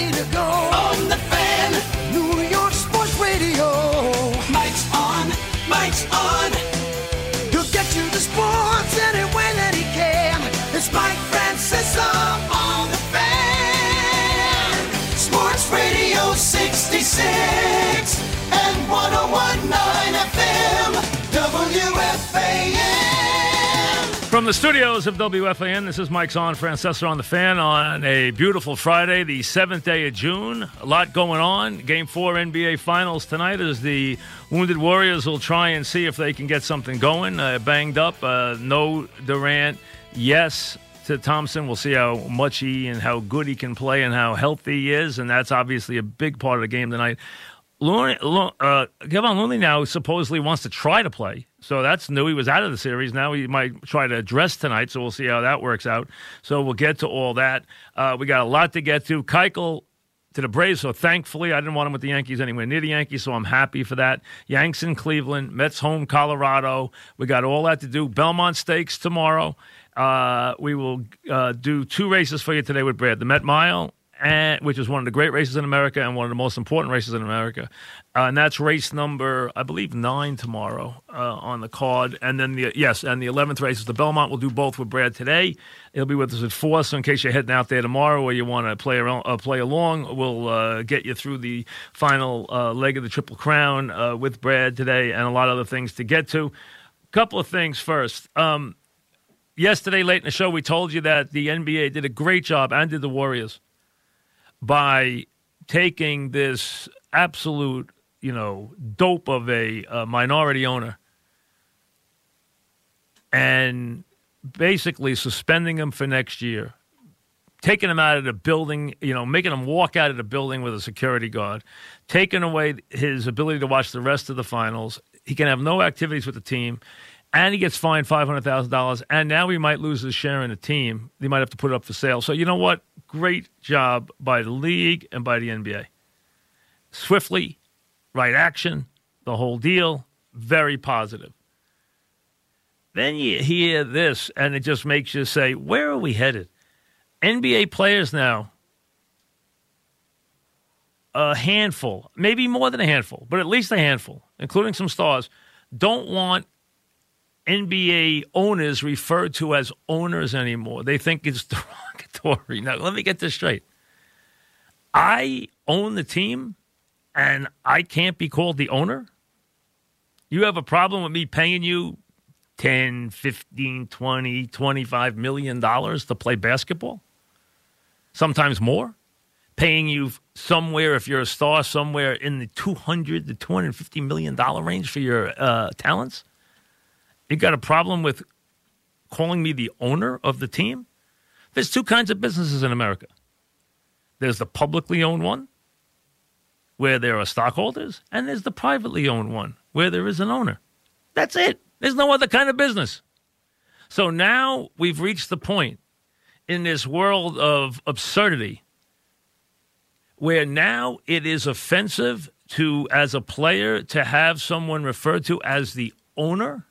Ready to go. The studios of WFAN, this is Mike Zahn, Francesa on the fan on a beautiful Friday, the seventh day of June. A lot going on. Game four NBA Finals tonight as the Wounded Warriors will try and see if they can get something going. Uh, banged up, uh, no Durant, yes to Thompson. We'll see how much he and how good he can play and how healthy he is, and that's obviously a big part of the game tonight. Looney, uh, Kevin Looney now supposedly wants to try to play. So that's new. He was out of the series. Now he might try to address tonight. So we'll see how that works out. So we'll get to all that. Uh, we got a lot to get to. Keuchel to the Braves. So thankfully, I didn't want him with the Yankees anywhere near the Yankees. So I'm happy for that. Yanks in Cleveland, Mets home, Colorado. We got all that to do. Belmont Stakes tomorrow. Uh, we will uh, do two races for you today with Brad. The Met Mile and which is one of the great races in America and one of the most important races in America. Uh, and that's race number, I believe, nine tomorrow uh, on the card. And then the yes, and the eleventh race is the Belmont. We'll do both with Brad today. He'll be with us at four. So in case you're heading out there tomorrow or you want to play around, uh, play along, we'll uh, get you through the final uh, leg of the Triple Crown uh, with Brad today, and a lot of other things to get to. A Couple of things first. Um, yesterday, late in the show, we told you that the NBA did a great job, and did the Warriors by taking this absolute, you know, dope of a, a minority owner and basically suspending him for next year, taking him out of the building, you know, making him walk out of the building with a security guard, taking away his ability to watch the rest of the finals. He can have no activities with the team and he gets fined five hundred thousand dollars, and now he might lose his share in the team. They might have to put it up for sale. So you know what? Great job by the league and by the NBA. Swiftly, right action, the whole deal, very positive. Then you hear this, and it just makes you say, "Where are we headed?" NBA players now, a handful, maybe more than a handful, but at least a handful, including some stars, don't want NBA owners referred to as owners anymore. They think it's derogatory. Now, let me get this straight. I own the team and I can't be called the owner? You have a problem with me paying you 10, 15, 20, 25 million dollars to play basketball? Sometimes more? Paying you somewhere if you're a star somewhere in the 200 to 250 million dollar range for your uh, talents? You got a problem with calling me the owner of the team? There's two kinds of businesses in America. There's the publicly owned one, where there are stockholders, and there's the privately owned one, where there is an owner. That's it. There's no other kind of business. So now we've reached the point in this world of absurdity where now it is offensive to, as a player, to have someone referred to as the owner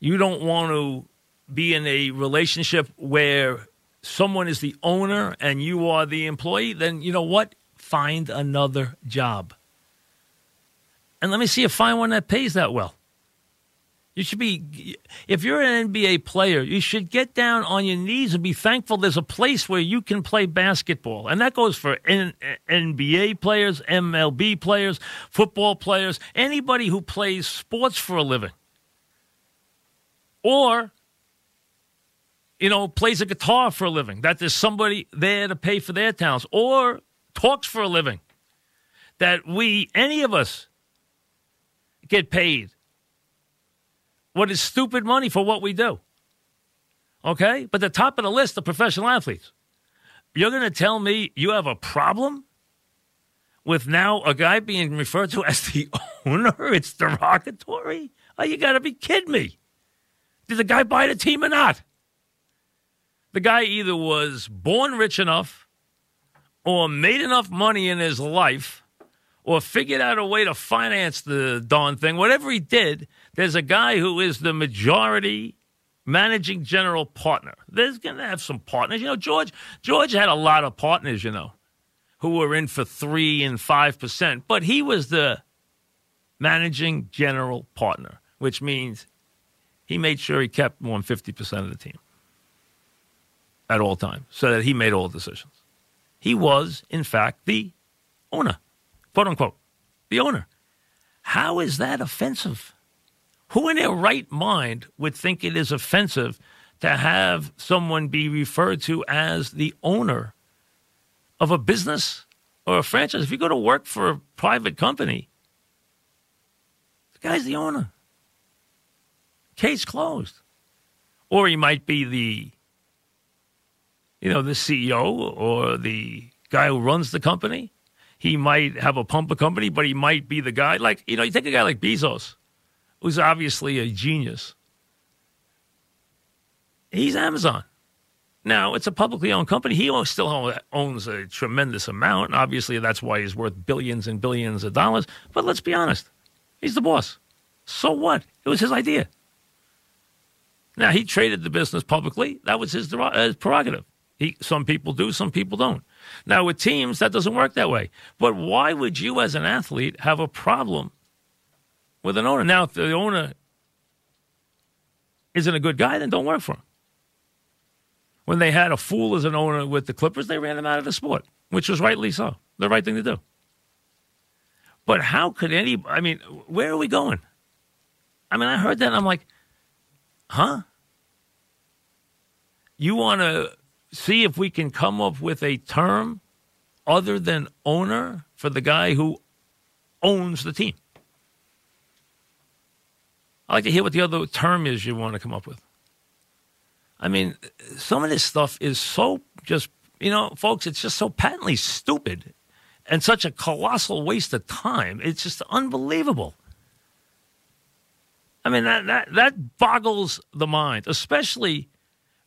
you don't want to be in a relationship where someone is the owner and you are the employee, then you know what? Find another job. And let me see you find one that pays that well. You should be, if you're an NBA player, you should get down on your knees and be thankful there's a place where you can play basketball. And that goes for N- NBA players, MLB players, football players, anybody who plays sports for a living or you know plays a guitar for a living that there's somebody there to pay for their talents or talks for a living that we any of us get paid what is stupid money for what we do. Okay? But the top of the list of professional athletes. You're going to tell me you have a problem with now a guy being referred to as the owner? It's derogatory? Oh, you got to be kidding me. Did the guy buy the team or not? The guy either was born rich enough or made enough money in his life or figured out a way to finance the darn thing. Whatever he did, there's a guy who is the majority managing general partner. There's going to have some partners. You know, George George had a lot of partners, you know, who were in for 3 and 5%, but he was the managing general partner, which means he made sure he kept more than 50% of the team at all times so that he made all the decisions. He was, in fact, the owner, quote unquote, the owner. How is that offensive? Who in their right mind would think it is offensive to have someone be referred to as the owner of a business or a franchise? If you go to work for a private company, the guy's the owner. Case closed. Or he might be the you know, the CEO or the guy who runs the company. He might have a pumper company, but he might be the guy. Like, you know, you take a guy like Bezos, who's obviously a genius. He's Amazon. Now, it's a publicly owned company. He still owns a tremendous amount. Obviously, that's why he's worth billions and billions of dollars. But let's be honest, he's the boss. So what? It was his idea. Now, he traded the business publicly. That was his, his uh, prerogative. He, some people do, some people don't. Now, with teams, that doesn't work that way. But why would you, as an athlete, have a problem with an owner? Now, if the owner isn't a good guy, then don't work for him. When they had a fool as an owner with the Clippers, they ran him out of the sport, which was rightly so. The right thing to do. But how could any, I mean, where are we going? I mean, I heard that and I'm like, huh? You want to see if we can come up with a term other than owner for the guy who owns the team. I'd like to hear what the other term is you want to come up with. I mean, some of this stuff is so just, you know, folks, it's just so patently stupid and such a colossal waste of time. It's just unbelievable. I mean, that, that, that boggles the mind, especially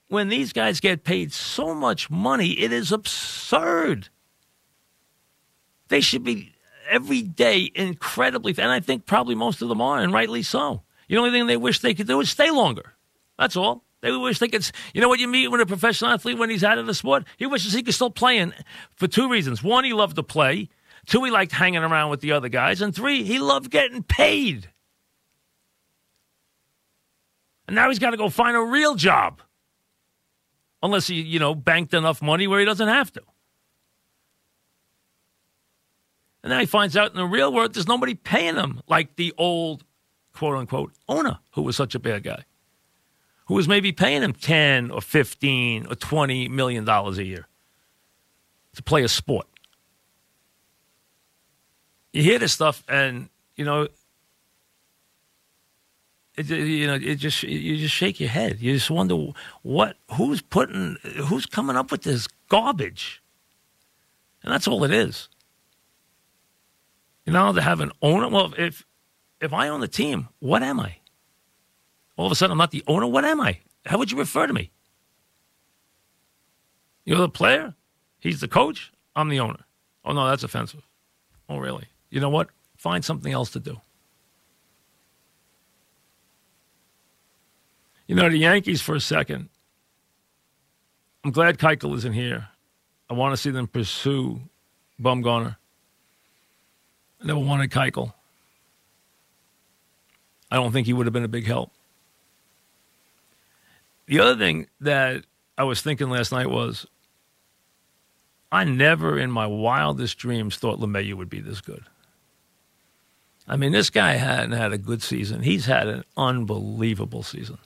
when these guys get paid so much money, it is absurd. They should be every day incredibly, and I think probably most of them are, and rightly so. The only thing they wish they could do is stay longer. That's all. They wish they could. You know what you meet with a professional athlete when he's out of the sport? He wishes he could still play in for two reasons. One, he loved to play. Two, he liked hanging around with the other guys. And three, he loved getting paid. And now he's got to go find a real job unless he, you know, banked enough money where he doesn't have to. And then he finds out in the real world there's nobody paying him like the old quote unquote owner who was such a bad guy, who was maybe paying him 10 or 15 or 20 million dollars a year to play a sport. You hear this stuff and, you know, it, you know, it just you just shake your head. You just wonder what who's putting who's coming up with this garbage, and that's all it is. You know, to have an owner. Well, if if I own the team, what am I? All of a sudden, I'm not the owner. What am I? How would you refer to me? You're the player. He's the coach. I'm the owner. Oh no, that's offensive. Oh really? You know what? Find something else to do. You know, the Yankees for a second. I'm glad Keuchel isn't here. I want to see them pursue Bumgarner. I never wanted Keuchel. I don't think he would have been a big help. The other thing that I was thinking last night was I never in my wildest dreams thought LeMahieu would be this good. I mean, this guy hadn't had a good season. He's had an unbelievable season.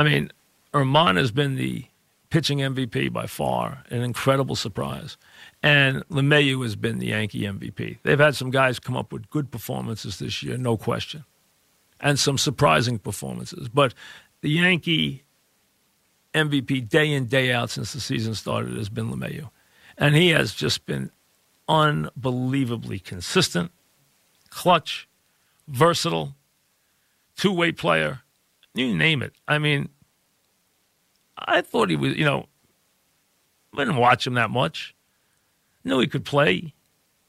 I mean, Germán has been the pitching MVP by far, an incredible surprise. And LeMahieu has been the Yankee MVP. They've had some guys come up with good performances this year, no question. and some surprising performances. But the Yankee MVP day in, day out since the season started has been LeMahieu. And he has just been unbelievably consistent, clutch, versatile, two way player. You name it. I mean, I thought he was, you know, I didn't watch him that much. Knew he could play.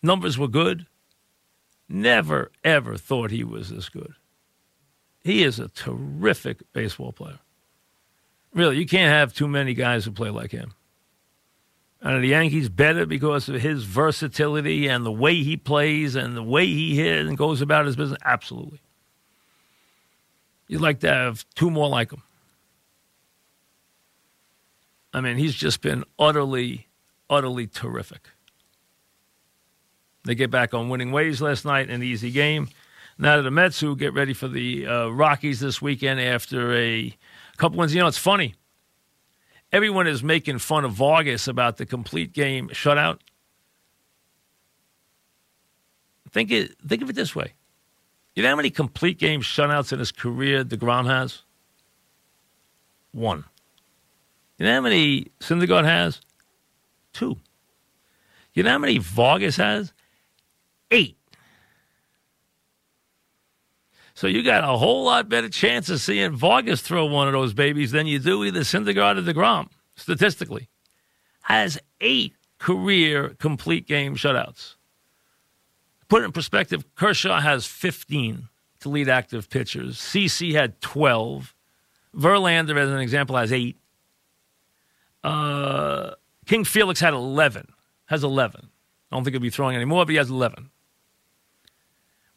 Numbers were good. Never, ever thought he was this good. He is a terrific baseball player. Really, you can't have too many guys who play like him. And the Yankees better because of his versatility and the way he plays and the way he hits and goes about his business. Absolutely. You'd like to have two more like him. I mean, he's just been utterly, utterly terrific. They get back on winning ways last night, an easy game. Now the Mets, who get ready for the uh, Rockies this weekend after a couple wins. You know, it's funny. Everyone is making fun of Vargas about the complete game shutout. Think it. Think of it this way. You know how many complete game shutouts in his career DeGrom has? One. You know how many Syndergaard has? Two. You know how many Vargas has? Eight. So you got a whole lot better chance of seeing Vargas throw one of those babies than you do either Syndergaard or DeGrom, statistically. Has eight career complete game shutouts. Put it in perspective, Kershaw has 15 to lead active pitchers. CC had 12. Verlander, as an example, has eight. Uh, King Felix had 11, has 11. I don't think he'll be throwing anymore, but he has 11.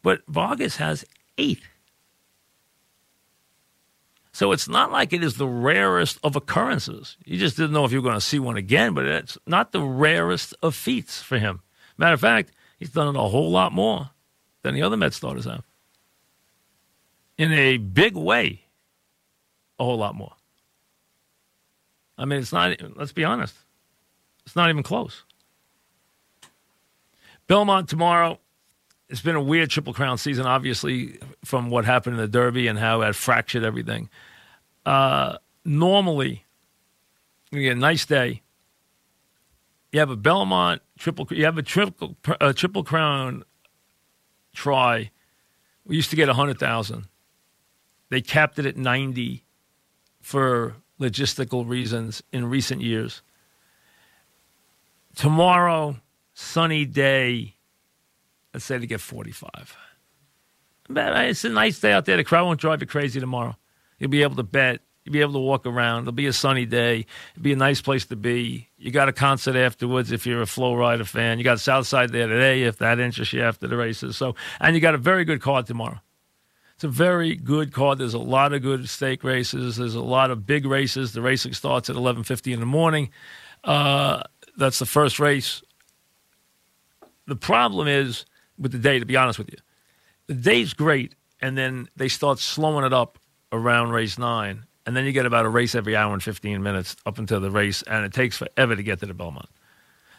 But Vargas has eight. So it's not like it is the rarest of occurrences. You just didn't know if you were going to see one again, but it's not the rarest of feats for him. Matter of fact, he's done it a whole lot more than the other Met starters have. In a big way, a whole lot more. I mean, it's not, let's be honest, it's not even close. Belmont tomorrow. It's been a weird Triple Crown season, obviously, from what happened in the Derby and how it fractured everything. Uh, normally, you get a nice day. You have a Belmont triple. You have a triple a triple crown try. We used to get a hundred thousand. They capped it at ninety for logistical reasons in recent years. Tomorrow, sunny day. Let's say to get 45. But uh, it's a nice day out there. The crowd won't drive you crazy tomorrow. You'll be able to bet. You'll be able to walk around. It'll be a sunny day. It'll be a nice place to be. You got a concert afterwards if you're a Flo Rida fan. You got Southside there today if that interests you after the races. So, and you got a very good card tomorrow. It's a very good card. There's a lot of good stake races. There's a lot of big races. The racing starts at 11:50 in the morning. Uh, that's the first race. The problem is with the day. To be honest with you, the day's great, and then they start slowing it up around race nine, and then you get about a race every hour and 15 minutes up until the race, and it takes forever to get to the Belmont.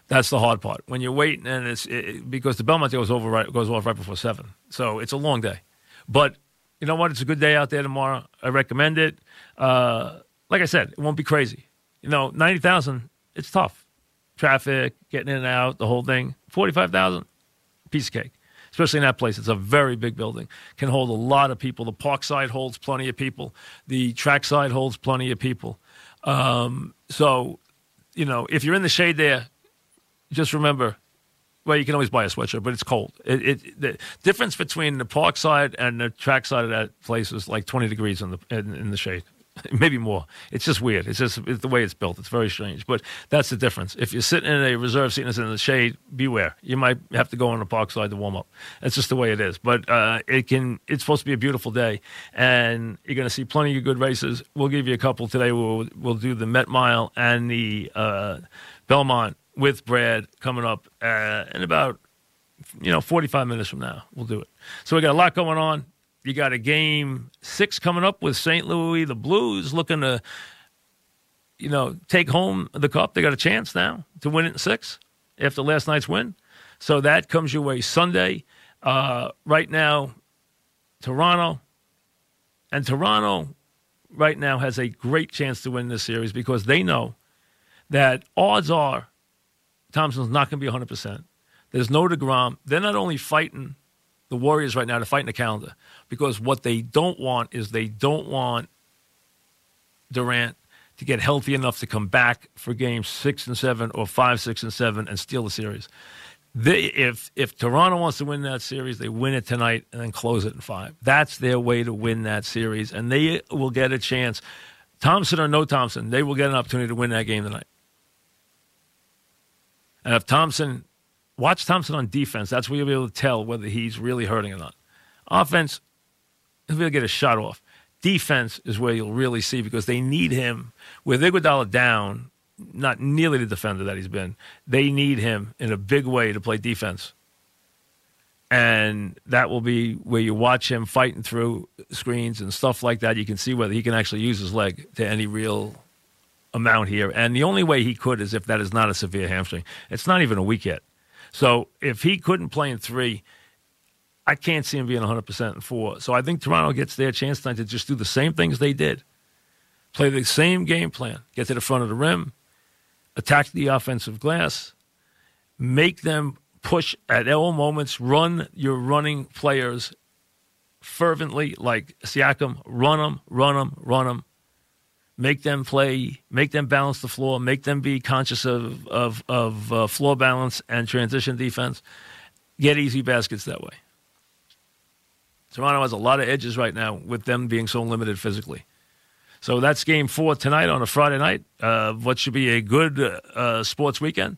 That's the hard part. When you're waiting, and it's it, because the Belmont goes over right, goes off right before seven, so it's a long day. But you know what? It's a good day out there tomorrow. I recommend it. Uh, like I said, it won't be crazy. You know, ninety thousand, it's tough. Traffic, getting in and out, the whole thing. Forty-five thousand, piece of cake. Especially in that place, it's a very big building. Can hold a lot of people. The park side holds plenty of people. The track side holds plenty of people. Um, so, you know, if you're in the shade there, just remember well, you can always buy a sweatshirt, but it's cold. It, it, the difference between the park side and the track side of that place is like 20 degrees in the in, in the shade, maybe more. It's just weird. It's just it's the way it's built. It's very strange, but that's the difference. If you're sitting in a reserve seat and it's in the shade, beware. You might have to go on the park side to warm up. That's just the way it is. But uh, it can. It's supposed to be a beautiful day, and you're going to see plenty of good races. We'll give you a couple today. We'll we'll do the Met Mile and the uh, Belmont with Brad coming up uh, in about you know 45 minutes from now. We'll do it. So we got a lot going on. You got a game six coming up with St. Louis. The Blues looking to you know take home the cup. They got a chance now to win it in six after last night's win. So that comes your way Sunday. Uh, right now, Toronto And Toronto right now has a great chance to win this series because they know that odds are Thompson's not going to be 100%. There's no DeGrom. They're not only fighting the Warriors right now, to fight in the calendar because what they don't want is they don't want Durant to get healthy enough to come back for games six and seven or five, six and seven and steal the series. They, if if Toronto wants to win that series, they win it tonight and then close it in five. That's their way to win that series, and they will get a chance. Thompson or no Thompson, they will get an opportunity to win that game tonight. And if Thompson, watch Thompson on defense, that's where you'll be able to tell whether he's really hurting or not. Offense, he'll be able to get a shot off. Defense is where you'll really see because they need him. With Iguodala down, not nearly the defender that he's been, they need him in a big way to play defense. And that will be where you watch him fighting through screens and stuff like that. You can see whether he can actually use his leg to any real amount here. And the only way he could is if that is not a severe hamstring. It's not even a week yet. So if he couldn't play in three, I can't see him being 100% in four. So I think Toronto gets their chance tonight to just do the same things they did. Play the same game plan, get to the front of the rim, attack the offensive glass, make them push at all moments, run your running players fervently like Siakam, run them, run them, run them. Make them play, make them balance the floor, make them be conscious of, of, of uh, floor balance and transition defense. Get easy baskets that way. Toronto has a lot of edges right now with them being so limited physically. So that's game four tonight on a Friday night. Uh, what should be a good uh, sports weekend.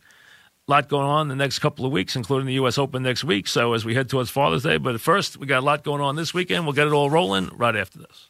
A lot going on the next couple of weeks, including the U.S. Open next week. So as we head towards Father's Day, but first we got a lot going on this weekend. We'll get it all rolling right after this.